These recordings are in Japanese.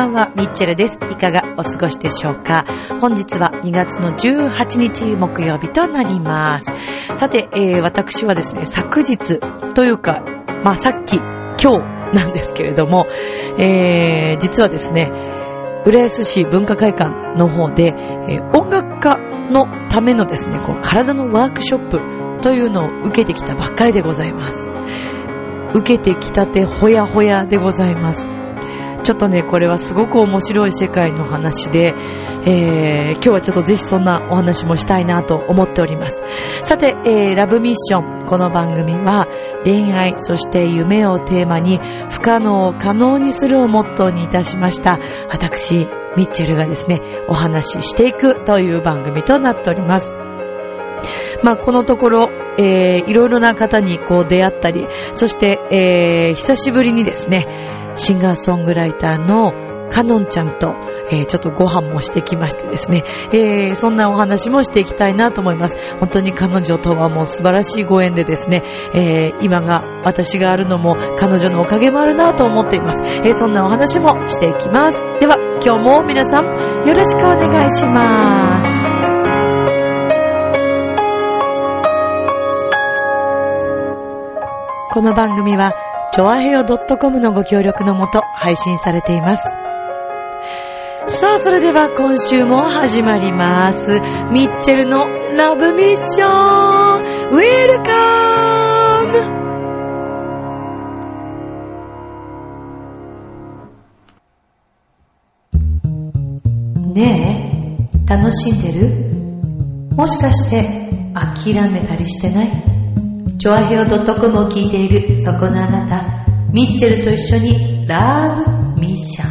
ばんは、ミッチェルです。いかがお過ごしでしょうか？本日は2月の18日木曜日となります。さて、えー、私はですね、昨日というか、まあさっき、今日なんですけれども、えー、実はですね、浦安市文化会館の方で、えー、音楽家のためのですね、こう体のワークショップというのを受けてきたばっかりでございます。受けてきたてほやほやでございます。ちょっとね、これはすごく面白い世界の話で、えー、今日はちょっとぜひそんなお話もしたいなと思っております。さて、えー、ラブミッション。この番組は恋愛、そして夢をテーマに不可能を可能にするをモットーにいたしました。私、ミッチェルがですね、お話ししていくという番組となっております。まあ、このところ、えー、いろいろな方にこう出会ったり、そして、えー、久しぶりにですね、シンガーソングライターのカノンちゃんと、えー、ちょっとご飯もしてきましてですね、えー、そんなお話もしていきたいなと思います。本当に彼女とはもう素晴らしいご縁でですね、えー、今が私があるのも彼女のおかげもあるなと思っています。えそんなお話もしていきます。では、今日も皆さんよろしくお願いします。この番組は、チョアヘヨ .com のご協力のもと配信されています。さあ、それでは今週も始まります。ミッチェルのラブミッションウェルカムねえ、楽しんでる？もしかして諦めたりしてない？チョアヘオ .com を聞いているそこのあなた、ミッチェルと一緒にラブミッション。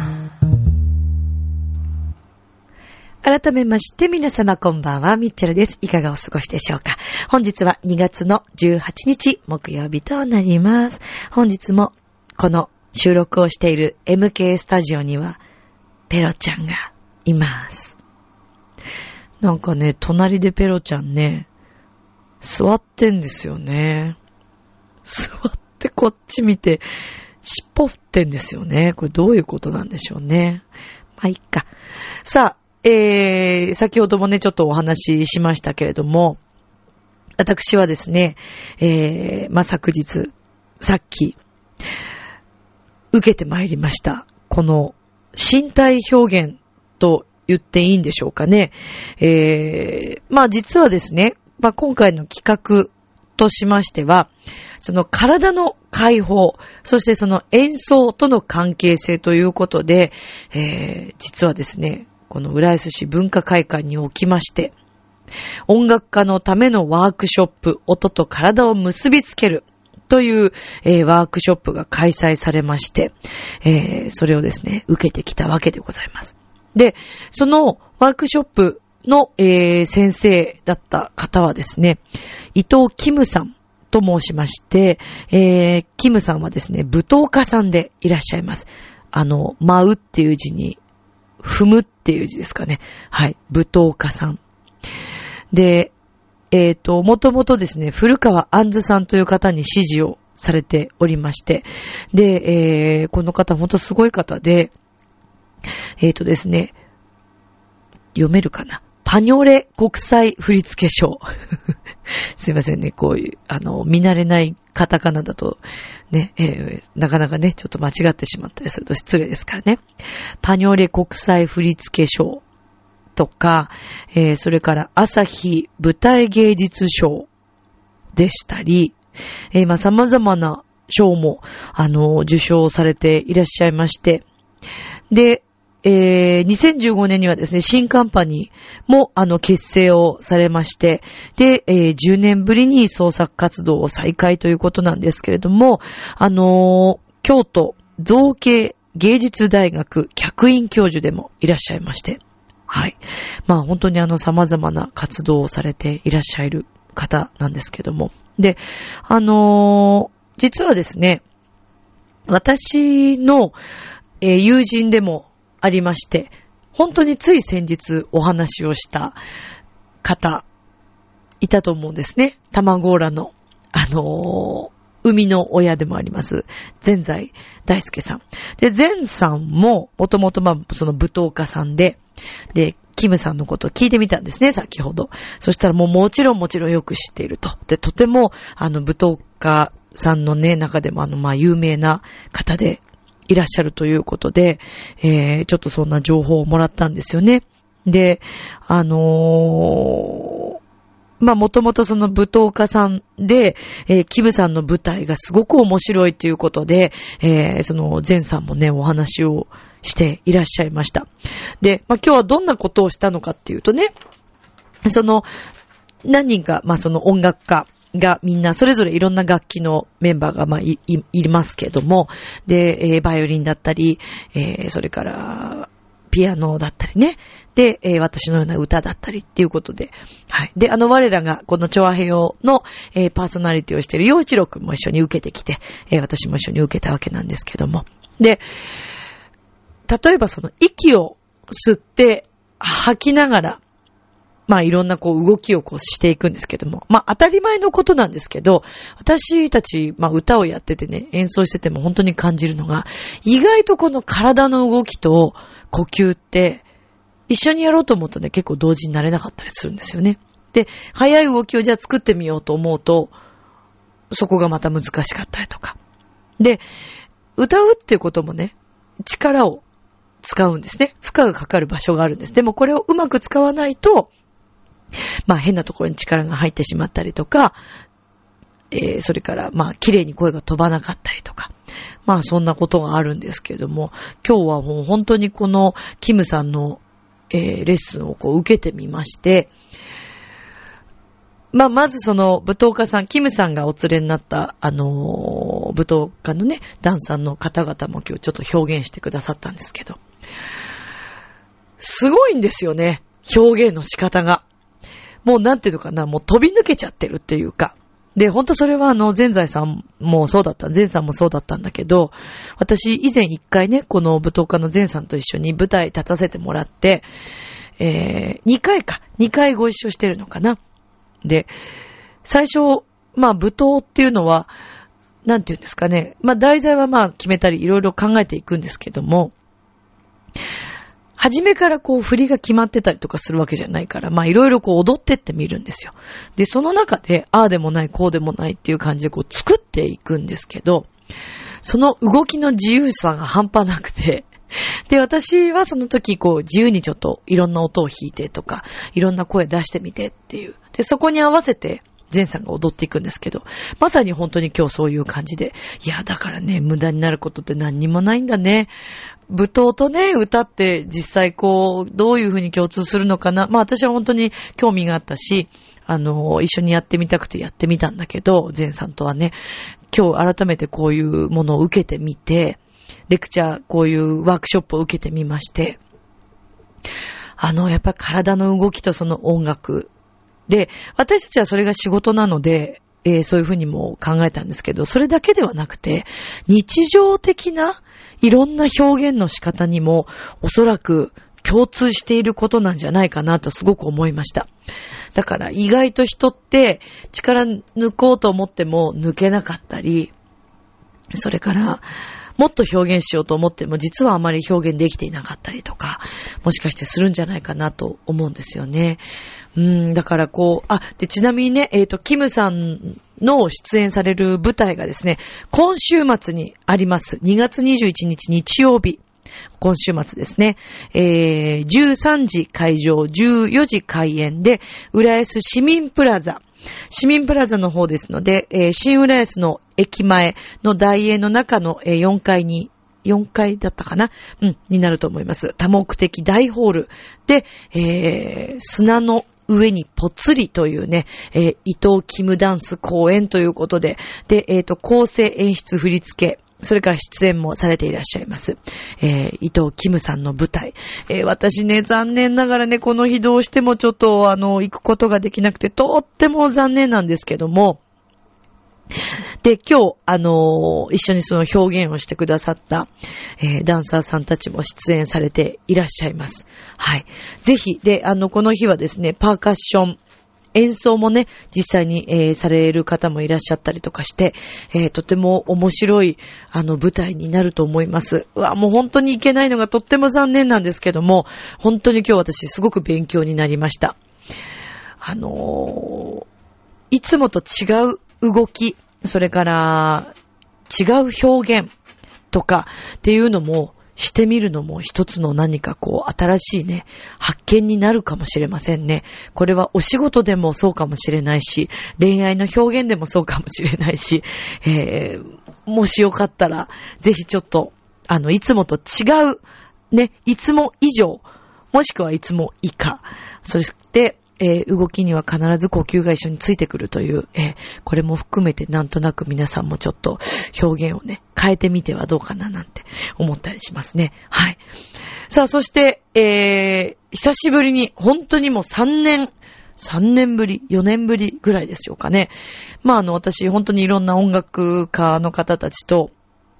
改めまして皆様こんばんは、ミッチェルです。いかがお過ごしでしょうか本日は2月の18日木曜日となります。本日もこの収録をしている MK スタジオにはペロちゃんがいます。なんかね、隣でペロちゃんね、座ってんですよね。座ってこっち見て、尻尾振ってんですよね。これどういうことなんでしょうね。まあ、いっか。さあ、えー、先ほどもね、ちょっとお話ししましたけれども、私はですね、えー、まあ、昨日、さっき、受けてまいりました。この、身体表現と言っていいんでしょうかね。えー、まあ実はですね、まあ、今回の企画としましては、その体の解放、そしてその演奏との関係性ということで、えー、実はですね、この浦安市文化会館におきまして、音楽家のためのワークショップ、音と体を結びつけるという、えー、ワークショップが開催されまして、えー、それをですね、受けてきたわけでございます。で、そのワークショップの、えー、先生だった方はですね、伊藤キムさんと申しまして、えー、キムさんはですね、舞踏家さんでいらっしゃいます。あの、舞うっていう字に、踏むっていう字ですかね。はい、舞踏家さん。で、えっ、ー、と、もともとですね、古川杏ズさんという方に指示をされておりまして、で、えー、この方ほんとすごい方で、えっ、ー、とですね、読めるかな？パニョレ国際振付賞。すいませんね、こういう、あの、見慣れないカタカナだと、ね、えー、なかなかね、ちょっと間違ってしまったりすると失礼ですからね。パニョレ国際振付賞とか、えー、それから朝日舞台芸術賞でしたり、えー、まあ、様々な賞も、あの、受賞されていらっしゃいまして、で、えー、2015年にはですね、新カンパニーも、あの、結成をされまして、で、えー、10年ぶりに創作活動を再開ということなんですけれども、あのー、京都造形芸術大学客員教授でもいらっしゃいまして、はい。まあ本当にあの様々な活動をされていらっしゃる方なんですけども。で、あのー、実はですね、私の、えー、友人でもありまして、本当につい先日お話をした方、いたと思うんですね。卵ーラの、あのー、生みの親でもあります。前在大輔さん。で、前さんも、もともとまあ、その舞踏家さんで、で、キムさんのことを聞いてみたんですね、先ほど。そしたらもうもちろんもちろんよく知っていると。で、とても、あの、舞踏家さんのね、中でもあの、まあ、有名な方でいらっしゃるということで、えー、ちょっとそんな情報をもらったんですよね。で、あのー、まあ、もともとその舞踏家さんで、えー、キムさんの舞台がすごく面白いということで、えー、その、前さんもね、お話をしていらっしゃいました。で、まあ、今日はどんなことをしたのかっていうとね、その、何人か、まあ、その音楽家、がみんなそれぞれいろんな楽器のメンバーがまあい、い、いますけども、で、えー、バイオリンだったり、えー、それから、ピアノだったりね。で、えー、私のような歌だったりっていうことで。はい。で、あの、我らが、このチョアヘヨの、えー、パーソナリティをしている洋一郎くんも一緒に受けてきて、えー、私も一緒に受けたわけなんですけども。で、例えばその、息を吸って、吐きながら、まあいろんなこう動きをこうしていくんですけども、まあ当たり前のことなんですけど、私たち、まあ歌をやっててね、演奏してても本当に感じるのが、意外とこの体の動きと呼吸って、一緒にやろうと思うとね、結構同時になれなかったりするんですよね。で、早い動きをじゃあ作ってみようと思うと、そこがまた難しかったりとか。で、歌うっていうこともね、力を使うんですね。負荷がかかる場所があるんです。でもこれをうまく使わないと、まあ変なところに力が入ってしまったりとか、えー、それからまあ綺麗に声が飛ばなかったりとか、まあそんなことがあるんですけれども、今日はもう本当にこのキムさんの、えー、レッスンをこう受けてみまして、まあ、まずその舞踏家さん、キムさんがお連れになった、あのー、舞踏家のね、ダンサーの方々も今日ちょっと表現してくださったんですけど、すごいんですよね、表現の仕方が。もうなんていうのかな、もう飛び抜けちゃってるっていうか。で、ほんとそれはあの、前在さんもそうだった、前さんもそうだったんだけど、私以前一回ね、この舞踏家の前さんと一緒に舞台立たせてもらって、えー、二回か、二回ご一緒してるのかな。で、最初、まあ舞踏っていうのは、なんていうんですかね。まあ題材はまあ決めたりいろいろ考えていくんですけども、初めからこう振りが決まってたりとかするわけじゃないから、まあいろいろこう踊ってってみるんですよ。で、その中で、ああでもない、こうでもないっていう感じでこう作っていくんですけど、その動きの自由さが半端なくて、で、私はその時、こう、自由にちょっといろんな音を弾いてとか、いろんな声出してみてっていう。で、そこに合わせて、前さんが踊っていくんですけど、まさに本当に今日そういう感じで、いや、だからね、無駄になることって何にもないんだね。舞踏とね、歌って実際こう、どういう風に共通するのかな。まあ私は本当に興味があったし、あの、一緒にやってみたくてやってみたんだけど、前さんとはね、今日改めてこういうものを受けてみて、レクチャー、こういうワークショップを受けてみまして、あの、やっぱり体の動きとその音楽で、私たちはそれが仕事なので、えー、そういうふうにも考えたんですけど、それだけではなくて、日常的ないろんな表現の仕方にも、おそらく共通していることなんじゃないかなとすごく思いました。だから意外と人って力抜こうと思っても抜けなかったり、それから、もっと表現しようと思っても実はあまり表現できていなかったりとか、もしかしてするんじゃないかなと思うんですよね。うん、だからこう、あ、で、ちなみにね、えっ、ー、と、キムさんの出演される舞台がですね、今週末にあります。2月21日日曜日。今週末ですね。えー、13時会場、14時開演で、浦安市民プラザ。市民プラザの方ですので、えー、新浦安の駅前の大英の中の、えー、4階に4階だったかな？うん、になると思います。多目的大ホールで、えー、砂の上にぽつりというね、えー、伊藤キムダンス公演ということで、で、えっ、ー、と、構成演出振り付け、それから出演もされていらっしゃいます。えー、伊藤キムさんの舞台。えー、私ね、残念ながらね、この日どうしてもちょっと、あの、行くことができなくて、とっても残念なんですけども、で、今日、あのー、一緒にその表現をしてくださった、えー、ダンサーさんたちも出演されていらっしゃいます。はい。ぜひ、で、あの、この日はですね、パーカッション、演奏もね、実際に、えー、される方もいらっしゃったりとかして、えー、とても面白い、あの、舞台になると思います。うわ、もう本当にいけないのがとっても残念なんですけども、本当に今日私すごく勉強になりました。あのー、いつもと違う動き、それから違う表現とかっていうのも、してみるのも一つの何かこう新しいね、発見になるかもしれませんね。これはお仕事でもそうかもしれないし、恋愛の表現でもそうかもしれないし、えー、もしよかったら、ぜひちょっと、あの、いつもと違う、ね、いつも以上、もしくはいつも以下、そして、えー、動きには必ず呼吸が一緒についてくるという、えー、これも含めてなんとなく皆さんもちょっと表現をね、変えてみてはどうかななんて思ったりしますね。はい。さあ、そして、えー、久しぶりに、本当にもう3年、3年ぶり、4年ぶりぐらいでしょうかね。まあ、あの、私、本当にいろんな音楽家の方たちと、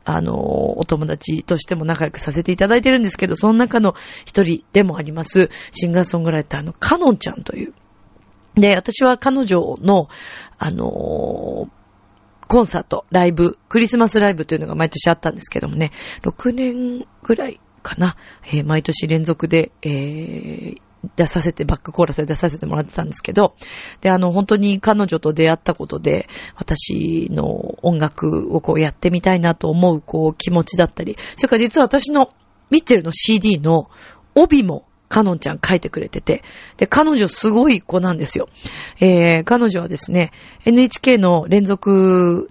あの、お友達としても仲良くさせていただいてるんですけど、その中の一人でもあります、シンガーソングライターのカノンちゃんという。で、私は彼女の、あのコンサート、ライブ、クリスマスライブというのが毎年あったんですけどもね、6年ぐらいかな、えー、毎年連続で、えー、出させて、バックコーラスで出させてもらってたんですけど、で、あの、本当に彼女と出会ったことで、私の音楽をこうやってみたいなと思う、こう、気持ちだったり、それから実は私のミッチェルの CD の帯もカノンちゃん書いてくれてて、で、彼女すごい子なんですよ。えー、彼女はですね、NHK の連続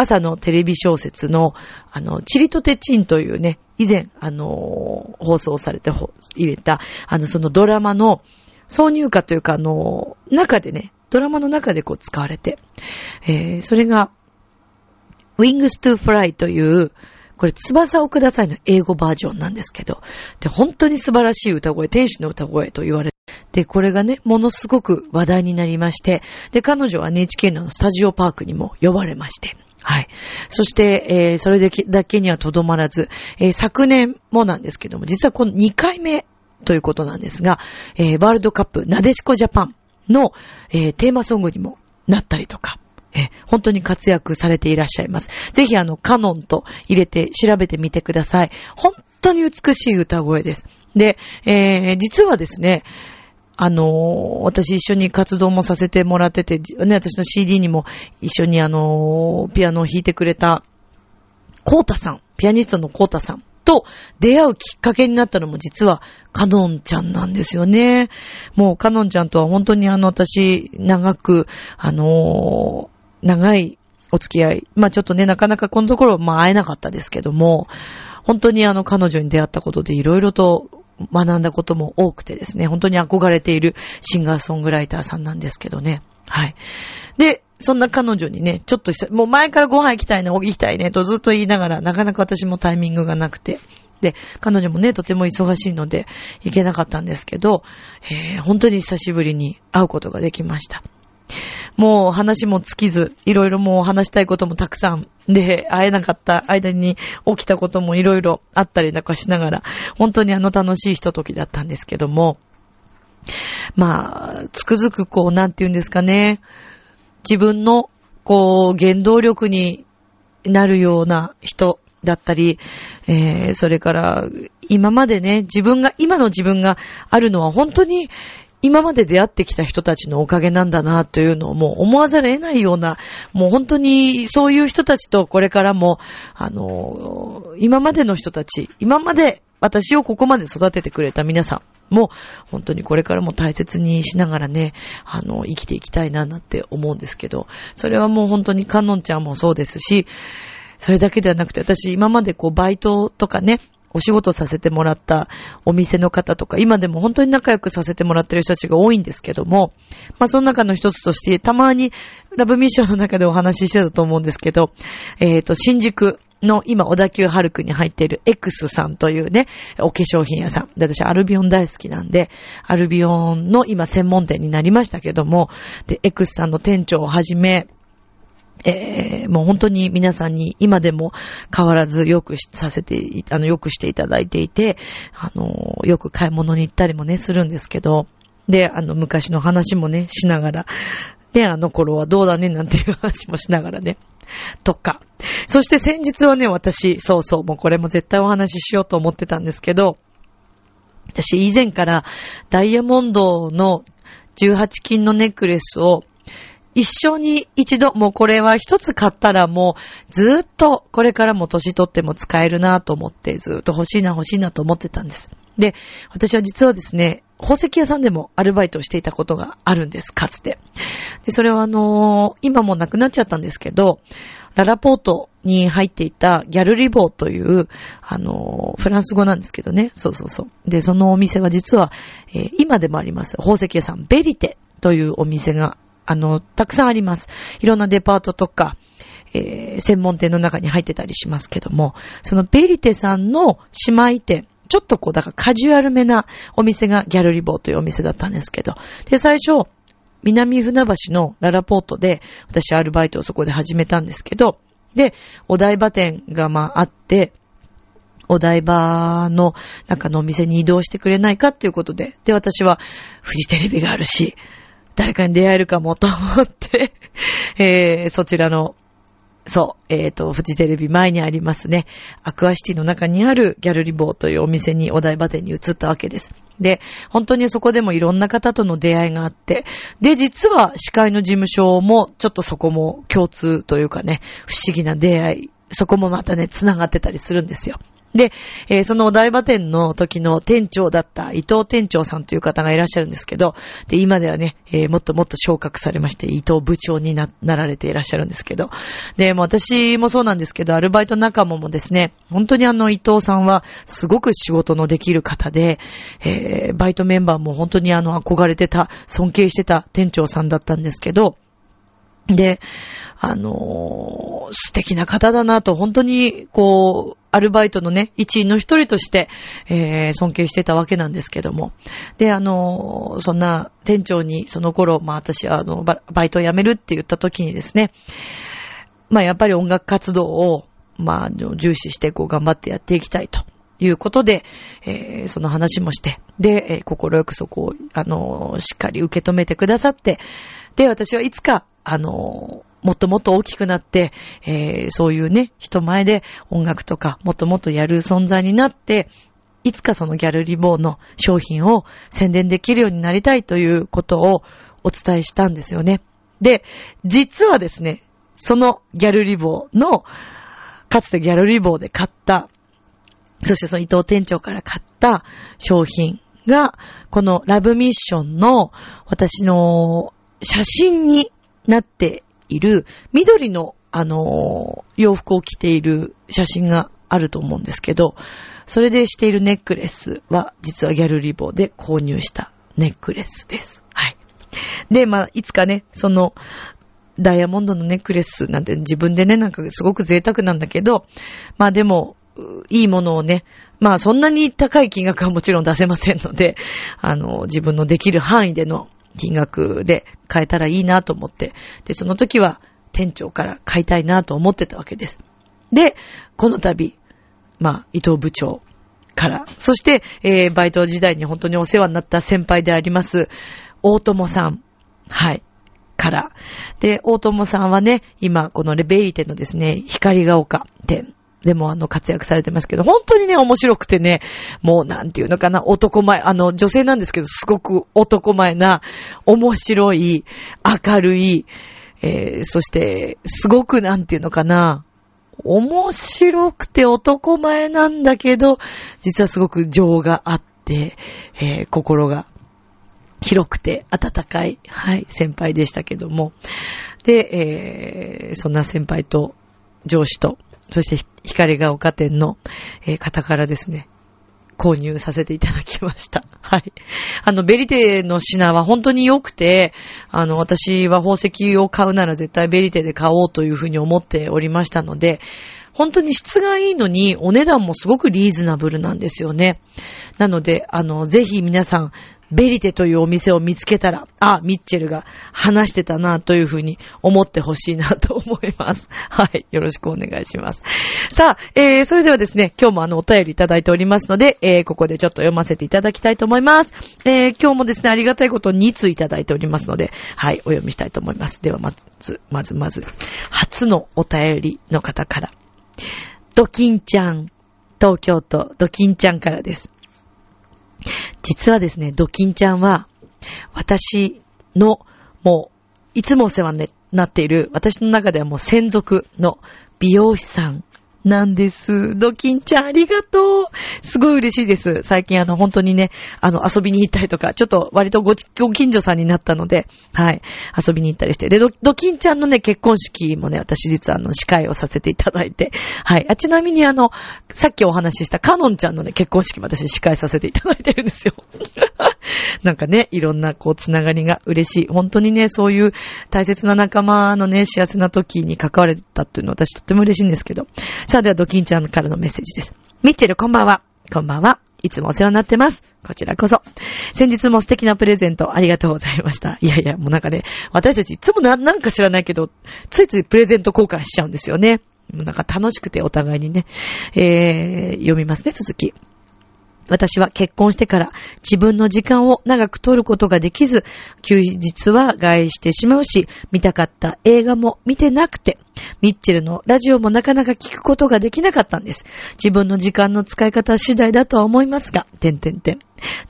朝のテレビ小説の、あの、チリとテチンというね、以前、あの放送されて入れた、あの、そのドラマの挿入歌というか、あの中でね、ドラマの中でこう使われて、えー、それが、Wings to Fly という、これ、翼をくださいの英語バージョンなんですけど、で、本当に素晴らしい歌声、天使の歌声と言われで、これがね、ものすごく話題になりまして、で、彼女は NHK のスタジオパークにも呼ばれまして、はい。そして、えー、それだけにはとどまらず、えー、昨年もなんですけども、実はこの2回目ということなんですが、えー、ワールドカップなでしこジャパンの、え、テーマソングにもなったりとか、え、本当に活躍されていらっしゃいます。ぜひあの、カノンと入れて調べてみてください。本当に美しい歌声です。で、えー、実はですね、あの、私一緒に活動もさせてもらってて、ね、私の CD にも一緒にあの、ピアノを弾いてくれた、コータさん、ピアニストのコータさんと出会うきっかけになったのも実はカノンちゃんなんですよね。もうカノンちゃんとは本当にあの私長く、あの長いお付き合い。まあちょっとね、なかなかこのところ、まあ会えなかったですけども、本当にあの彼女に出会ったことでいろいろと学んだことも多くてですね、本当に憧れているシンガーソングライターさんなんですけどね。はい。で、そんな彼女にね、ちょっともう前からご飯行きたいね、行きたいね、とずっと言いながら、なかなか私もタイミングがなくて。で、彼女もね、とても忙しいので、行けなかったんですけど、えー、本当に久しぶりに会うことができました。もう話も尽きず、いろいろもう話したいこともたくさんで、会えなかった間に起きたこともいろいろあったりなんかしながら、本当にあの楽しいひとときだったんですけども、まあ、つくづくこう、なんて言うんですかね、自分の、こう、原動力になるような人だったり、えー、それから、今までね、自分が、今の自分があるのは本当に今まで出会ってきた人たちのおかげなんだなというのをもう思わざるを得ないような、もう本当にそういう人たちとこれからも、あの、今までの人たち、今まで私をここまで育ててくれた皆さんも、本当にこれからも大切にしながらね、あの、生きていきたいななんて思うんですけど、それはもう本当にカノンちゃんもそうですし、それだけではなくて、私今までこうバイトとかね、お仕事させてもらったお店の方とか、今でも本当に仲良くさせてもらってる人たちが多いんですけども、まあその中の一つとして、たまにラブミッションの中でお話ししてたと思うんですけど、えっ、ー、と、新宿の今、小田急ハルクに入っている X さんというね、お化粧品屋さん。で、私、アルビオン大好きなんで、アルビオンの今、専門店になりましたけども、で、X さんの店長をはじめ、えー、もう本当に皆さんに今でも変わらずよくさせて、あの、よくしていただいていて、あの、よく買い物に行ったりもね、するんですけど、で、あの、昔の話もね、しながら、で、あの頃はどうだねなんていう話もしながらね。とか。そして先日はね、私、そうそう、もうこれも絶対お話ししようと思ってたんですけど、私以前からダイヤモンドの18金のネックレスを一生に一度、もうこれは一つ買ったらもうずっとこれからも年取っても使えるなと思ってずっと欲しいな欲しいなと思ってたんです。で、私は実はですね、宝石屋さんでもアルバイトをしていたことがあるんです、かつて。で、それはあのー、今もなくなっちゃったんですけど、ララポートに入っていたギャルリボーという、あのー、フランス語なんですけどね。そうそうそう。で、そのお店は実は、えー、今でもあります、宝石屋さん、ベリテというお店が、あの、たくさんあります。いろんなデパートとか、えー、専門店の中に入ってたりしますけども、そのベリテさんの姉妹店、ちょっとこう、だからカジュアルめなお店がギャルリボーというお店だったんですけど、で、最初、南船橋のララポートで、私アルバイトをそこで始めたんですけど、で、お台場店がまああって、お台場の中のお店に移動してくれないかっていうことで、で、私はフジテレビがあるし、誰かに出会えるかもと思って えー、そちらのそう、えっ、ー、と、フジテレビ前にありますね、アクアシティの中にあるギャルリボーというお店にお台場店に移ったわけです。で、本当にそこでもいろんな方との出会いがあって、で、実は司会の事務所もちょっとそこも共通というかね、不思議な出会い、そこもまたね、繋がってたりするんですよ。で、えー、そのお台場店の時の店長だった伊藤店長さんという方がいらっしゃるんですけど、で、今ではね、えー、もっともっと昇格されまして、伊藤部長にな、なられていらっしゃるんですけど、で、も私もそうなんですけど、アルバイト仲間もですね、本当にあの伊藤さんはすごく仕事のできる方で、えー、バイトメンバーも本当にあの憧れてた、尊敬してた店長さんだったんですけど、で、あのー、素敵な方だなと、本当に、こう、アルバイトのね、一員の一人として、えー、尊敬してたわけなんですけども。で、あのー、そんな店長に、その頃、まあ私は、あの、バイトを辞めるって言った時にですね、まあやっぱり音楽活動を、まあ、重視して、こう、頑張ってやっていきたいと。いうことで、えー、その話もして、で、えー、心よくそこを、あのー、しっかり受け止めてくださって、で、私はいつか、あのもっともっと大きくなって、えー、そういうね、人前で音楽とかもっともっとやる存在になって、いつかそのギャルリボーの商品を宣伝できるようになりたいということをお伝えしたんですよね。で、実はですね、そのギャルリボーの、かつてギャルリボーで買った、そしてその伊藤店長から買った商品が、このラブミッションの私の写真になっている緑のあの洋服を着ている写真があると思うんですけど、それでしているネックレスは実はギャルリボで購入したネックレスです。はい。で、まあ、いつかね、その、ダイヤモンドのネックレスなんて自分でね、なんかすごく贅沢なんだけど、まあでも、いいものをね、まあそんなに高い金額はもちろん出せませんので、あの、自分のできる範囲での金額で買えたらいいなと思って、で、その時は店長から買いたいなと思ってたわけです。で、この度、まあ、伊藤部長から、そして、えー、バイト時代に本当にお世話になった先輩であります、大友さん。はい。から。で、大友さんはね、今、このレベリテのですね、光が丘店でもあの活躍されてますけど、本当にね、面白くてね、もうなんていうのかな、男前、あの、女性なんですけど、すごく男前な、面白い、明るい、えー、そして、すごくなんていうのかな、面白くて男前なんだけど、実はすごく情があって、えー、心が広くて温かい、はい、先輩でしたけども。で、えー、そんな先輩と上司と、そして光が丘店の、え、方からですね、購入させていただきました。はい。あの、ベリテの品は本当に良くて、あの、私は宝石を買うなら絶対ベリテで買おうというふうに思っておりましたので、本当に質がいいのにお値段もすごくリーズナブルなんですよね。なので、あの、ぜひ皆さん、ベリテというお店を見つけたら、あ、ミッチェルが話してたなというふうに思ってほしいなと思います。はい。よろしくお願いします。さあ、えー、それではですね、今日もあの、お便りいただいておりますので、えー、ここでちょっと読ませていただきたいと思います。えー、今日もですね、ありがたいこと2通いただいておりますので、はい、お読みしたいと思います。では、まず、まず、まず、初のお便りの方から。ドキンちゃん、東京都ドキンちゃんからです。実はですね、ドキンちゃんは、私の、もう、いつもお世話になっている、私の中ではもう専属の美容師さんなんです。ドキンちゃんありがとう。すごい嬉しいです。最近あの本当にね、あの遊びに行ったりとか、ちょっと割とご近所さんになったので、はい、遊びに行ったりして。で、ドキンちゃんのね、結婚式もね、私実はあの司会をさせていただいて、はい。あ、ちなみにあの、さっきお話ししたカノンちゃんのね、結婚式も私司会させていただいてるんですよ。なんかね、いろんなこう、つながりが嬉しい。本当にね、そういう大切な仲間のね、幸せな時に関われたっていうのは私とっても嬉しいんですけど。さあ、ではドキンちゃんからのメッセージです。ミッチェル、こんばんは。こんばんは。いつもお世話になってます。こちらこそ。先日も素敵なプレゼントありがとうございました。いやいや、もうなんかね、私たちいつもな、なんか知らないけど、ついついプレゼント交換しちゃうんですよね。なんか楽しくてお互いにね、えー、読みますね、続き。私は結婚してから自分の時間を長く取ることができず、休日は外してしまうし、見たかった映画も見てなくて、ミッチェルのラジオもなかなか聞くことができなかったんです。自分の時間の使い方次第だとは思いますが、てんてんてん。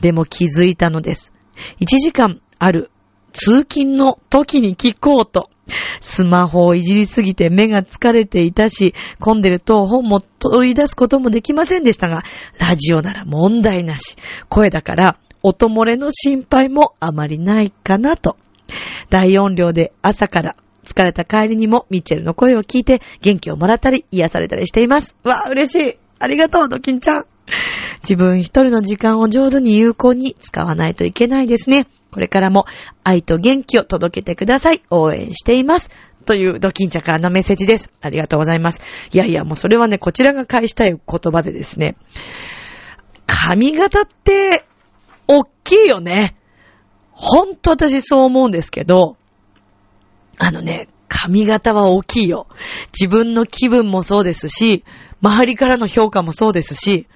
でも気づいたのです。1時間ある通勤の時に聞こうと。スマホをいじりすぎて目が疲れていたし、混んでると本も取り出すこともできませんでしたが、ラジオなら問題なし。声だから、音漏れの心配もあまりないかなと。大音量で朝から疲れた帰りにもミッチェルの声を聞いて元気をもらったり癒されたりしています。わあ、嬉しい。ありがとう、ドキンちゃん。自分一人の時間を上手に有効に使わないといけないですね。これからも愛と元気を届けてください。応援しています。というドキンチャからのメッセージです。ありがとうございます。いやいや、もうそれはね、こちらが返したい言葉でですね。髪型って、おっきいよね。ほんと私そう思うんですけど、あのね、髪型は大きいよ。自分の気分もそうですし、周りからの評価もそうですし、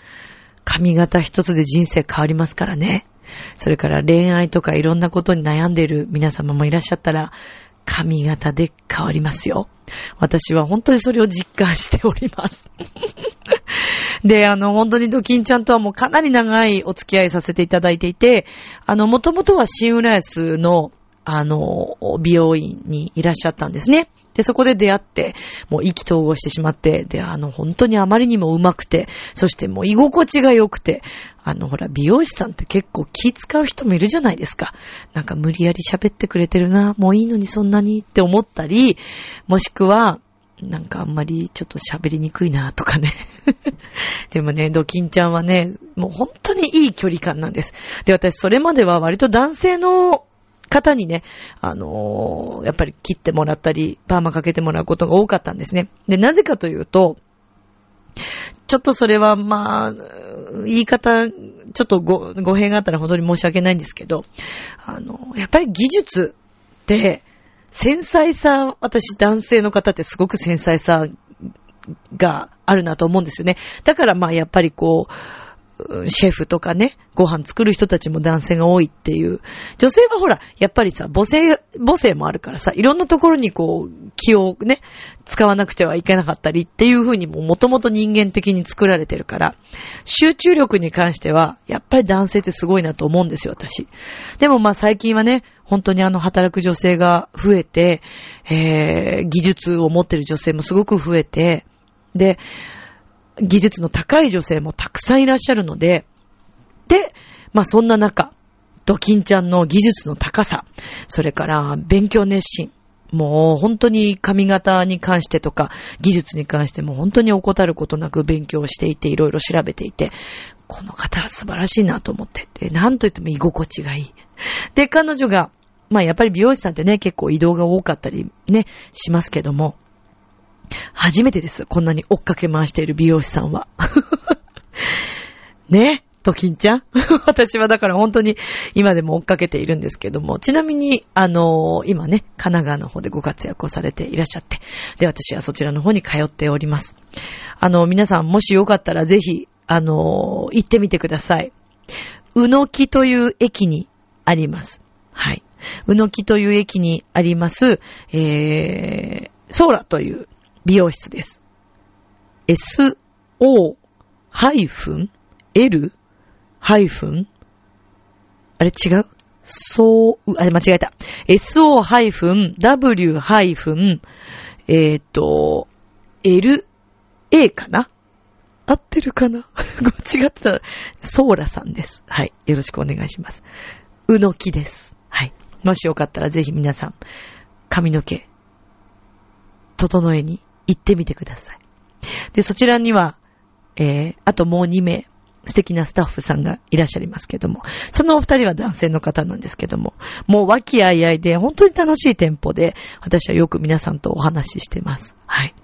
髪型一つで人生変わりますからね。それから恋愛とかいろんなことに悩んでいる皆様もいらっしゃったら、髪型で変わりますよ。私は本当にそれを実感しております。で、あの、本当にドキンちゃんとはもうかなり長いお付き合いさせていただいていて、あの、もともとは新浦安の、あの、美容院にいらっしゃったんですね。で、そこで出会って、もう意気投合してしまって、で、あの、本当にあまりにも上手くて、そしてもう居心地が良くて、あの、ほら、美容師さんって結構気使う人もいるじゃないですか。なんか無理やり喋ってくれてるな、もういいのにそんなにって思ったり、もしくは、なんかあんまりちょっと喋りにくいなとかね。でもね、ドキンちゃんはね、もう本当にいい距離感なんです。で、私それまでは割と男性の方にね、あのー、やっぱり切ってもらったり、パーマかけてもらうことが多かったんですね。で、なぜかというと、ちょっとそれは、まあ、言い方、ちょっとご、語弊があったら本当に申し訳ないんですけど、あの、やっぱり技術って、繊細さ、私男性の方ってすごく繊細さがあるなと思うんですよね。だからまあやっぱりこう、シェフとかね、ご飯作る人たちも男性が多いっていう。女性はほら、やっぱりさ、母性、母性もあるからさ、いろんなところにこう、気をね、使わなくてはいけなかったりっていうふうにももともと人間的に作られてるから、集中力に関しては、やっぱり男性ってすごいなと思うんですよ、私。でもまあ最近はね、本当にあの働く女性が増えて、えー、技術を持ってる女性もすごく増えて、で、技術の高い女性もたくさんいらっしゃるので、で、まあそんな中、ドキンちゃんの技術の高さ、それから勉強熱心、もう本当に髪型に関してとか技術に関しても本当に怠ることなく勉強していていろいろ調べていて、この方は素晴らしいなと思って。で、なんと言っても居心地がいい。で、彼女が、まあやっぱり美容師さんってね、結構移動が多かったりね、しますけども、初めてです。こんなに追っかけ回している美容師さんは。ね？ときんちゃん？私はだから本当に今でも追っかけているんですけども、ちなみに、あのー、今ね、神奈川の方でご活躍をされていらっしゃって、で、私はそちらの方に通っております。あの、皆さんもしよかったらぜひ、あのー、行ってみてください。うのきという駅にあります。はい。うのきという駅にあります、えー、ソーラという美容室です。s-o-l ハイフンあれ違う？そう、あれ間違えた。so ハイフン w ハイフンえっ、と、l, a かな？合ってるかな？違ってたら、ソーラさんです。はい。よろしくお願いします。うのきです。はい。もしよかったらぜひ皆さん、髪の毛、整えに行ってみてください。で、そちらには、えー、あともう2名、素敵なスタッフさんがいらっしゃいますけども、そのお二人は男性の方なんですけども、もう和気あいあいで本当に楽しい店舗で、私はよく皆さんとお話ししてます。はい。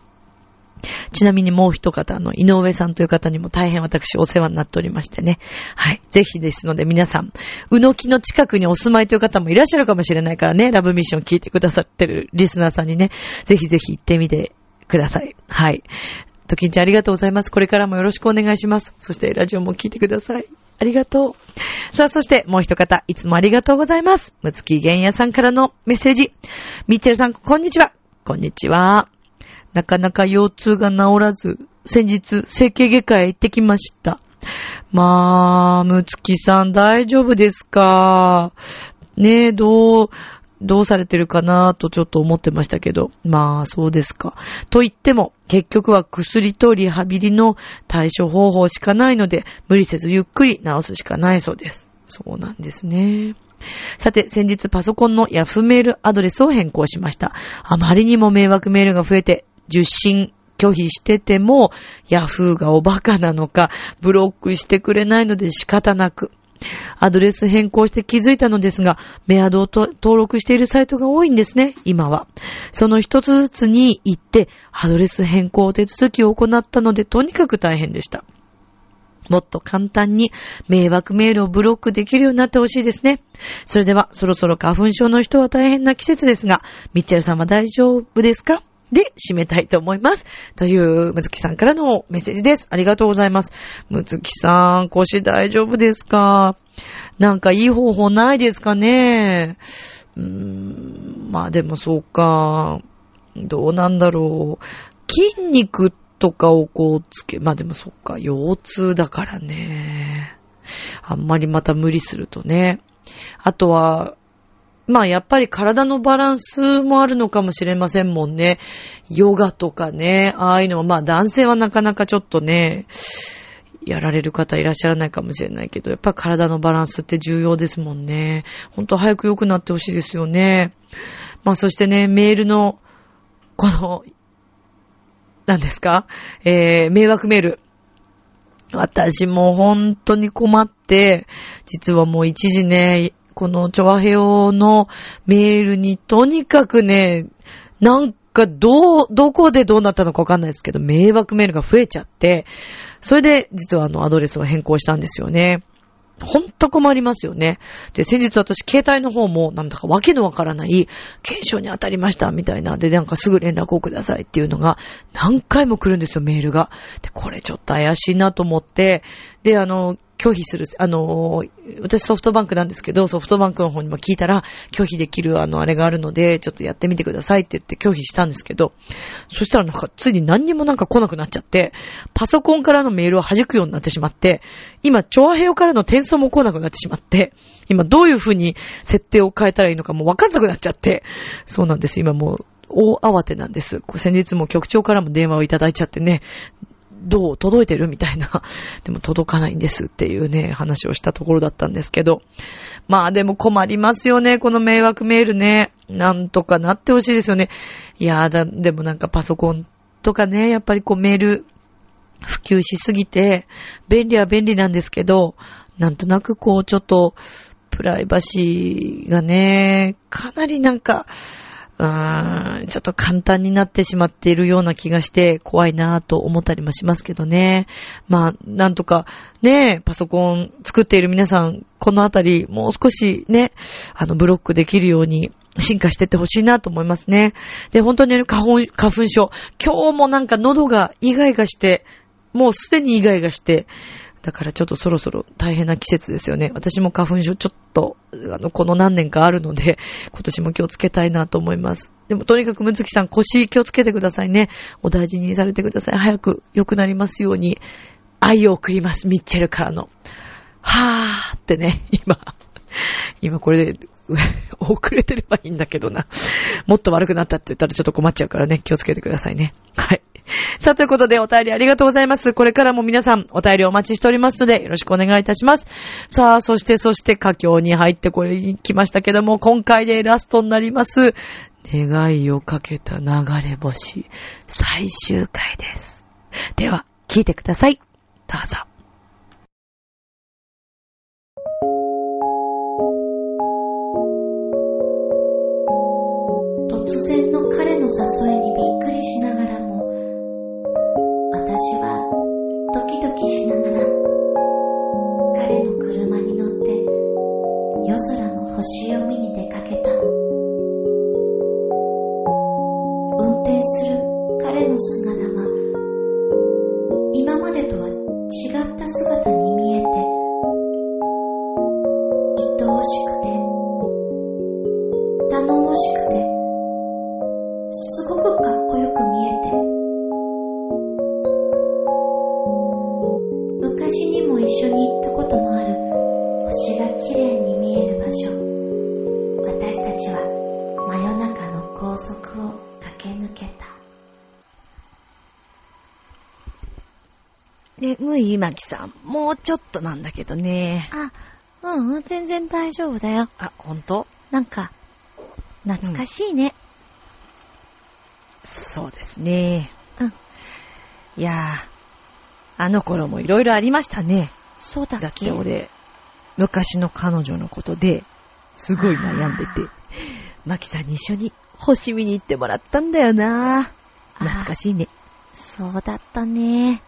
ちなみにもう一方の井上さんという方にも大変私お世話になっておりましてね。はい。ぜひですので皆さん、うのきの近くにお住まいという方もいらっしゃるかもしれないからね、ラブミッション聞いてくださってるリスナーさんにね、ぜひぜひ行ってみてください。はい。ときんちゃんありがとうございます。これからもよろしくお願いします。そしてラジオも聞いてください。ありがとう。さあ、そしてもう一方、いつもありがとうございます。むつきげんやさんからのメッセージ。ミッチェルさん、こんにちは。こんにちは。なかなか腰痛が治らず、先日、整形外科へ行ってきました。まあ、むつきさん大丈夫ですか？ねえ、どう、どうされてるかなとちょっと思ってましたけど。まあ、そうですか。と言っても、結局は薬とリハビリの対処方法しかないので、無理せずゆっくり治すしかないそうです。そうなんですね。さて、先日パソコンのヤフメールアドレスを変更しました。あまりにも迷惑メールが増えて、受信拒否してても、ヤフーがおバカなのか、ブロックしてくれないので仕方なく、アドレス変更して気づいたのですが、メアドを登録しているサイトが多いんですね、今は。その一つずつに行って、アドレス変更手続きを行ったので、とにかく大変でした。もっと簡単に迷惑メールをブロックできるようになってほしいですね。それでは、そろそろ花粉症の人は大変な季節ですが、ミッチェルさんは大丈夫ですか？で、締めたいと思います。という、むつきさんからのメッセージです。ありがとうございます。むつきさん、腰大丈夫ですか？なんかいい方法ないですかね？うーん、まあでもそうか。どうなんだろう。筋肉とかをこうつけ、まあでもそうか。腰痛だからね。あんまりまた無理するとね。あとは、まあやっぱり体のバランスもあるのかもしれませんもんね。ヨガとかね、ああいうのはまあ男性はなかなかちょっとね、やられる方いらっしゃらないかもしれないけど、やっぱ体のバランスって重要ですもんね。ほんと早く良くなってほしいですよね。まあそしてね、メールの、この、何ですか？えー、迷惑メール。私も本当に困って、実はもう一時ね、このチョアヘオのメールにとにかくね、なんかどう、どこでどうなったのかわかんないですけど、迷惑メールが増えちゃって、それで実はあのアドレスを変更したんですよね。ほんと困りますよね。で、先日私、携帯の方も、なんだかわけのわからない、検証に当たりました、みたいな。で、なんかすぐ連絡をくださいっていうのが、何回も来るんですよ、メールが。で、これちょっと怪しいなと思って、で、あの、拒否する、あの、私ソフトバンクなんですけど、ソフトバンクの方にも聞いたら、拒否できるあの、あれがあるので、ちょっとやってみてくださいって言って拒否したんですけど、そしたらなんか、ついに何にもなんか来なくなっちゃって、パソコンからのメールを弾くようになってしまって、今、チョアヘヨからの転送も来なくなってしまって、今どういう風に設定を変えたらいいのかもうわかんなくなっちゃって、そうなんです。今もう、大慌てなんです。先日も局長からも電話をいただいちゃってね、どう届いてるみたいな。でも届かないんですっていうね、話をしたところだったんですけど。まあでも困りますよね、この迷惑メールね。なんとかなってほしいですよね。いやだ、でもなんかパソコンとかね、やっぱりこうメール普及しすぎて、便利は便利なんですけど、なんとなくこうちょっと、プライバシーがね、かなりなんか、ちょっと簡単になってしまっているような気がして怖いなぁと思ったりもしますけどね。まあ、なんとかね、パソコン作っている皆さん、このあたりもう少しね、あの、ブロックできるように進化してってほしいなと思いますね。で、本当に花粉、花粉症。今日もなんか喉がイガイガして、もうすでにイガイガして、だからちょっとそろそろ大変な季節ですよね。私も花粉症ちょっと、あの、この何年かあるので、今年も気をつけたいなと思います。でもとにかくむつきさん腰気をつけてくださいね。お大事にされてください。早く良くなりますように。愛を送ります。ミッチェルからの。はーってね、今。今これで 遅れてればいいんだけどな。もっと悪くなったって言ったらちょっと困っちゃうからね、気をつけてくださいね。はい。さあ、ということでお便りありがとうございます。これからも皆さんお便りお待ちしておりますので、よろしくお願いいたします。さあ、そしてそして佳境に入ってこれに来ましたけども、今回でラストになります。願いをかけた流れ星、最終回です。では、聞いてください。どうぞ。突然の彼の誘いにびっくりしながら私はドキドキしながら彼の車に乗って夜空の星を見に出かけた。運転する彼の姿が今までとは違った姿に見えて眠いまきさん、もうちょっとなんだけどね。あ、うん、全然大丈夫だよ。あ、ほんとなんか、懐かしいね、うん。そうですね。うん。いやあの頃もいろいろありましたね。そうだっけ？だって俺、昔の彼女のことで、すごい悩んでて、マキさんに一緒に星見に行ってもらったんだよな懐かしいね。そうだったね。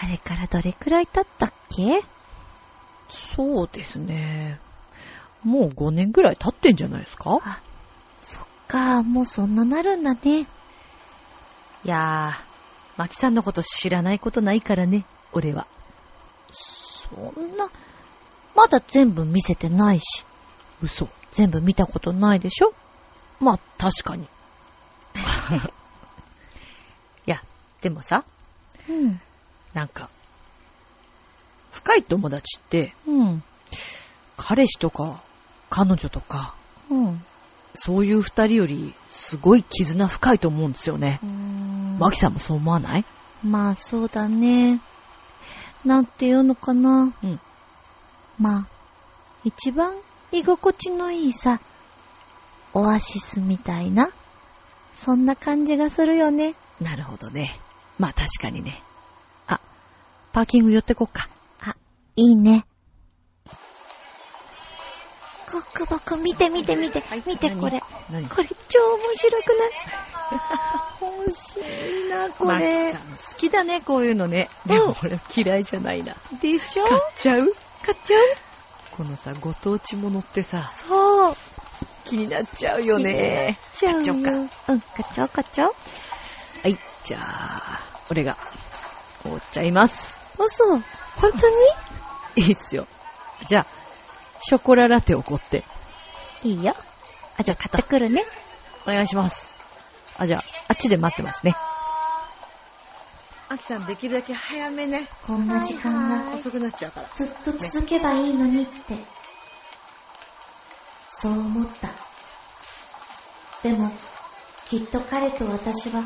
あれからどれくらい経ったっけ？そうですね。もう5年ぐらい経ってんじゃないですか？あ、そっか、もうそんななるんだね。いやー、マキさんのこと知らないことないからね、俺は。そんな、まだ全部見せてないし。嘘。全部見たことないでしょ？まあ、確かに。いや、でもさ、うん。なんか、深い友達って、うん。彼氏とか、彼女とか、うん。そういう二人より、すごい絆深いと思うんですよね。マキさんもそう思わない？まあ、そうだね。なんていうのかな。うん。まあ、一番居心地のいいさ、オアシスみたいな、そんな感じがするよね。なるほどね。まあ確かにね。あ、パーキング寄ってこっか。あ、いいね。コックボク見て見て見て、はい、見てこれ。何？これ超面白くない？欲しいな、これ。好きだね、こういうのね。でも俺嫌いじゃないな。でしょ？買っちゃう？買っちゃう？このさ、ご当地ものってさ、そう。気になっちゃうよね。気になっちゃうよ。買っちゃおうか。うん、買っちゃおう、買っちゃおう。はい、じゃあ、俺が、おっちゃいます。嘘本当に？いいっすよ。じゃあ、ショコララテをこって。いいよ。あ、じゃあ買ってくるね。お願いします。あ、じゃあ、あっちで待ってますね。アキさん、できるだけ早めね。こんな時間が遅くなっちゃうから。ずっと続けばいいのにって、ね、そう思った。でも、きっと彼と私は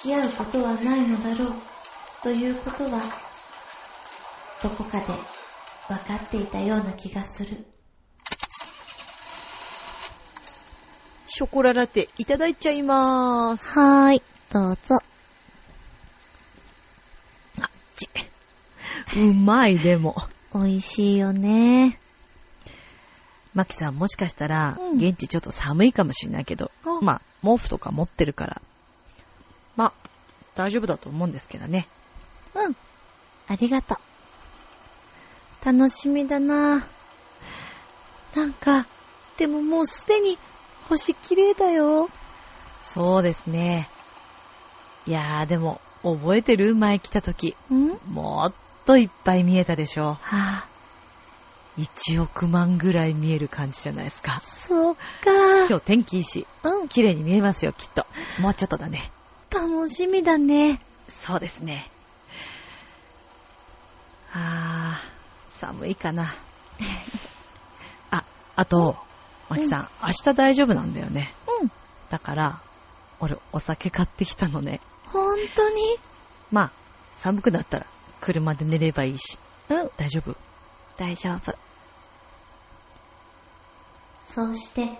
付き合うことはないのだろうということは、どこかで分かっていたような気がする。ショコララテいただいちゃいまーす。はーい、どうぞ。あっち。うまい、でも。美味しいよね。マキさんもしかしたら、うん現地ちょっと寒いかもしれないけど、あまあ、毛布とか持ってるから、まあ、大丈夫だと思うんですけどね。うん。ありがとう。楽しみだななんか、でももうすでに星綺麗だよ。そうですね。いやー、でも、覚えてる前来た時。ん？もっといっぱい見えたでしょ。はあ、1億万ぐらい見える感じじゃないですか。そっか。今日天気いいし、うん、綺麗に見えますよ、きっと。もうちょっとだね。楽しみだね。そうですね。あー、寒いかな。あ、あと、マキさん、明日大丈夫なんだよね。うん、だから、俺、お酒買ってきたのね。ほんとに？まあ、寒くなったら、車で寝ればいいし。うん、大丈夫？大丈夫。そうして、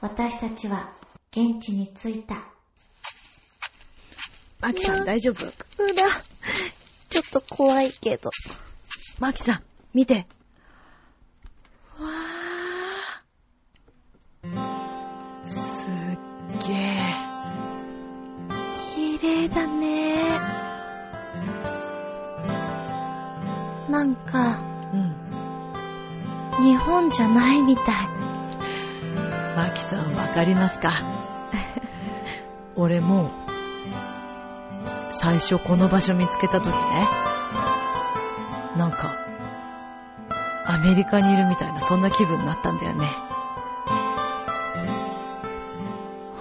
私たちは現地に着いた。マキさん、大丈夫？うら、ちょっと怖いけど。マキさん、見て。わー。すっげー。綺麗だね。なんか、うん。日本じゃないみたい。マキさん、わかりますか？俺も、最初この場所見つけた時ね、アメリカにいるみたいな、そんな気分になったんだよね。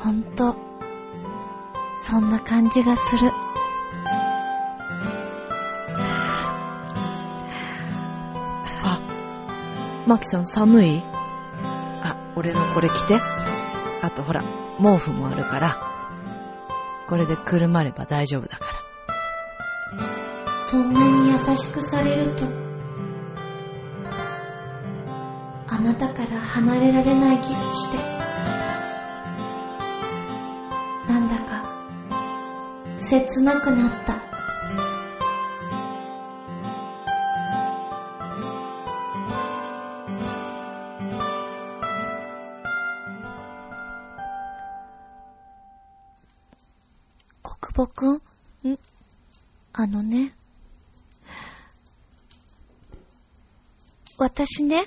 ほんと、そんな感じがする。あ、マキさん寒い？あ、俺のこれ着て。あとほら、毛布もあるから、これでくるまれば大丈夫だから。そんなに優しくされると、離れられない気がして、なんだか、切なくなった。国母くん？ん？あのね。私ね、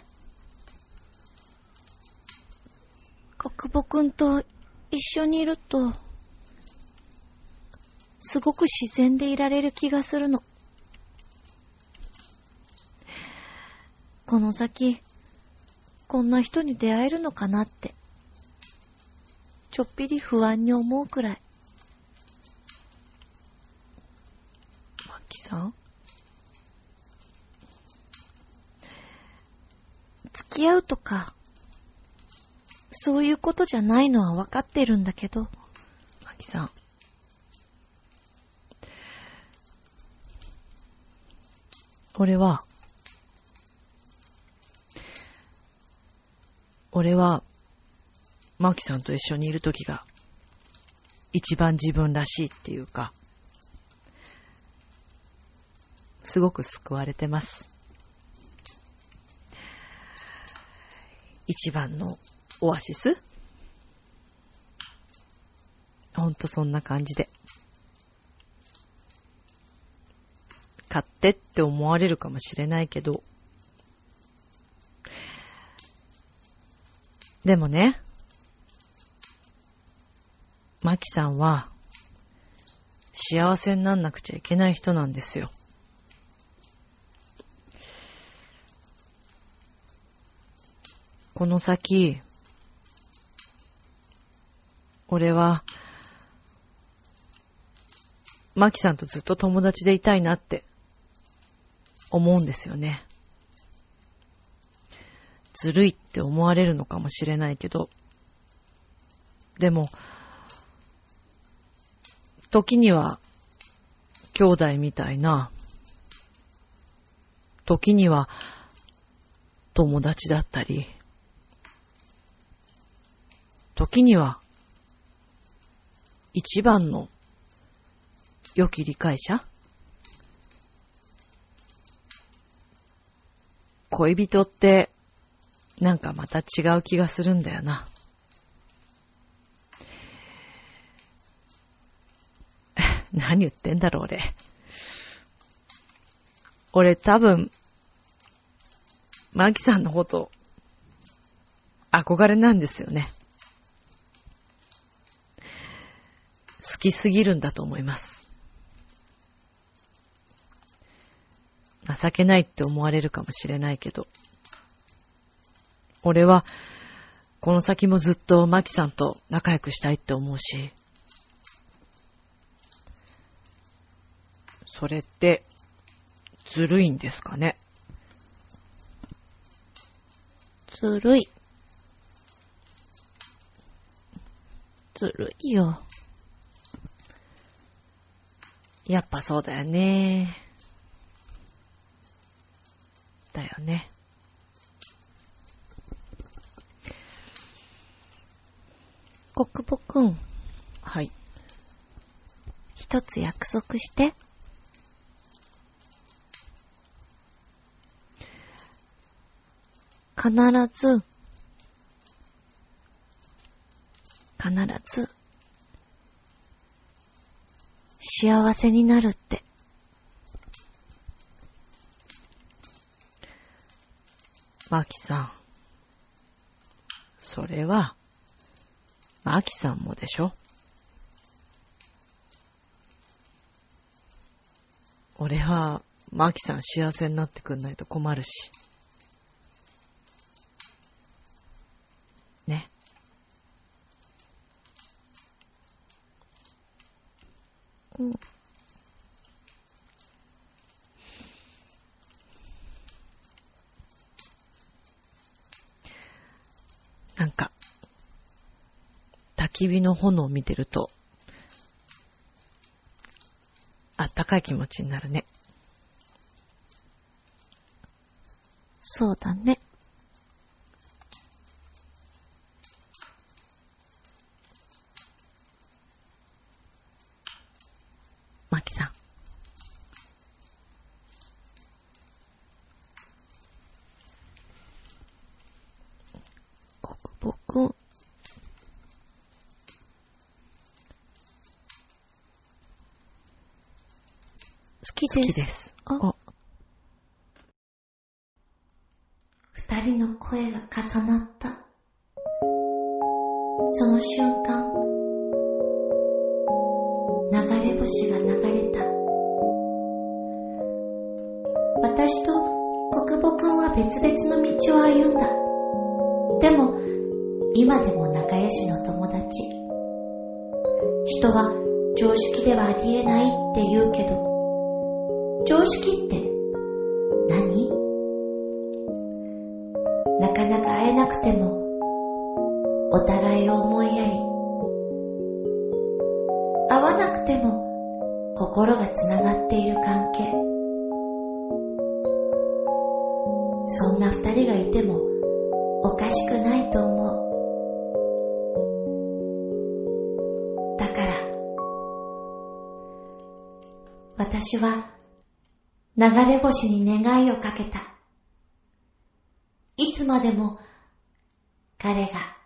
国母くんと一緒にいると、すごく自然でいられる気がするの。この先、こんな人に出会えるのかなって、ちょっぴり不安に思うくらい。マキさん付き合うとか、そういうことじゃないのはわかってるんだけど、マキさん。俺は、俺は、マキさんと一緒にいるときが、一番自分らしいっていうか、すごく救われてます。一番のオアシス？ほんとそんな感じで。買ってって思われるかもしれないけど、でもね、マキさんは、幸せになんなくちゃいけない人なんですよ。この先、俺は、マキさんとずっと友達でいたいなって思うんですよね。ずるいって思われるのかもしれないけど、でも、時には兄弟みたいな、時には友達だったり、時には一番の良き理解者？恋人ってなんかまた違う気がするんだよな。何言ってんだろう、俺。俺多分、マキさんのこと、憧れなんですよね。好きすぎるんだと思います。情けないって思われるかもしれないけど、俺は、この先もずっとマキさんと仲良くしたいって思うし、それって、ずるいんですかね？ずるい。ずるいよ。やっぱそうだよね。だよね。国母くん。はい。一つ約束して。必ず、必ず、幸せになるって。マキさん。それは、マキさんもでしょ？俺は、マキさん幸せになってくんないと困るし。ね。うん。なんか、焚き火の炎を見てると、あったかい気持ちになるね。そうだね。きです。好きです。あ二人の声が重なった。その瞬間、流れ星が流れた。私と国母くんは別々の道を歩んだ。でも、今でも仲良しの友達。人は常識ではありえないって言うけど、常識って何？なかなか会えなくてもお互いを思いやり会わなくても心がつながっている関係。そんな二人がいてもおかしくないと思う。だから私は流れ星に願いをかけた。いつまでも彼が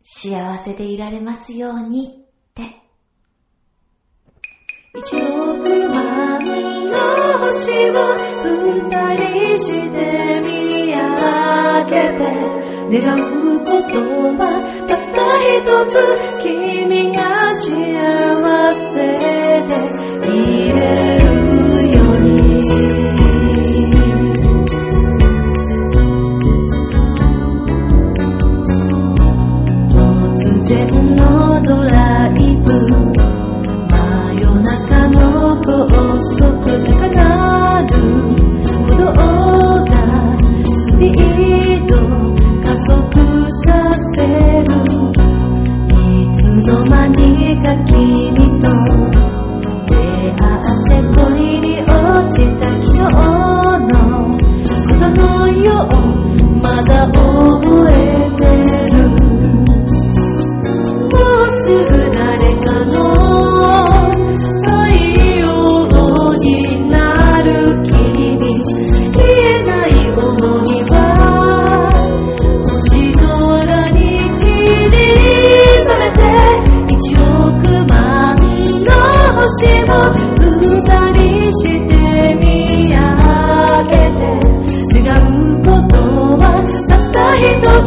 幸せでいられますようにって。一億万の星を二人して見上げて願うことはたった一つ君が幸せでいれる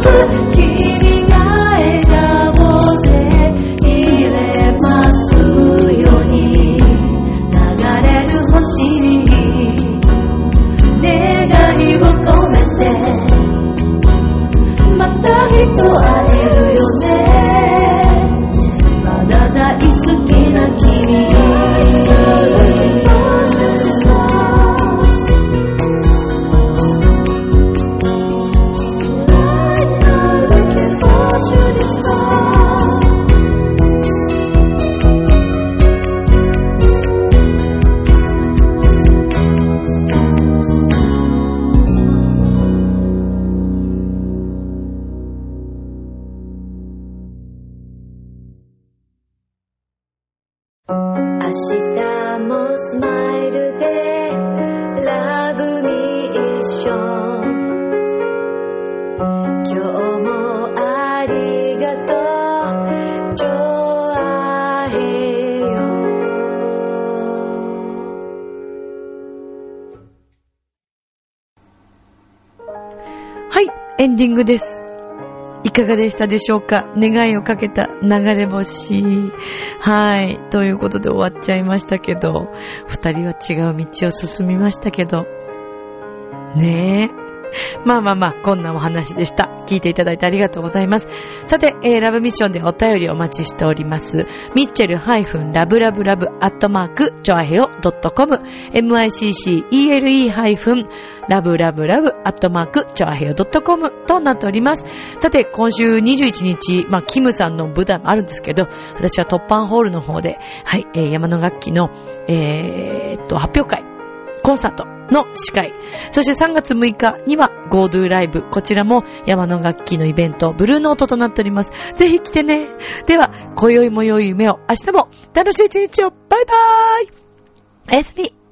Father グです。いかがでしたでしょうか？願いをかけた流れ星。はい。ということで終わっちゃいましたけど、二人は違う道を進みましたけど。ねえ。まあまあまあ、こんなお話でした。聞いていただいてありがとうございます。さて、えー、ラブミッションでお便りお待ちしております。ミッチェル -labrablav アットマーク、チョアヘオ .com、miccele- ラブラブラブアットマーク、チョアヘオ .com となっております。さて、今週21日、まあ、キムさんの舞台もあるんですけど、私は突破ホールの方で、はい、えー山の楽器の、えーっと、発表会、コンサートの司会。そして3月6日には GoDo ライブ。こちらも山の楽器のイベント、ブルーノートとなっております。ぜひ来てね。では、今宵も良い夢を、明日も楽しい一日を。バイバーイおやすみ。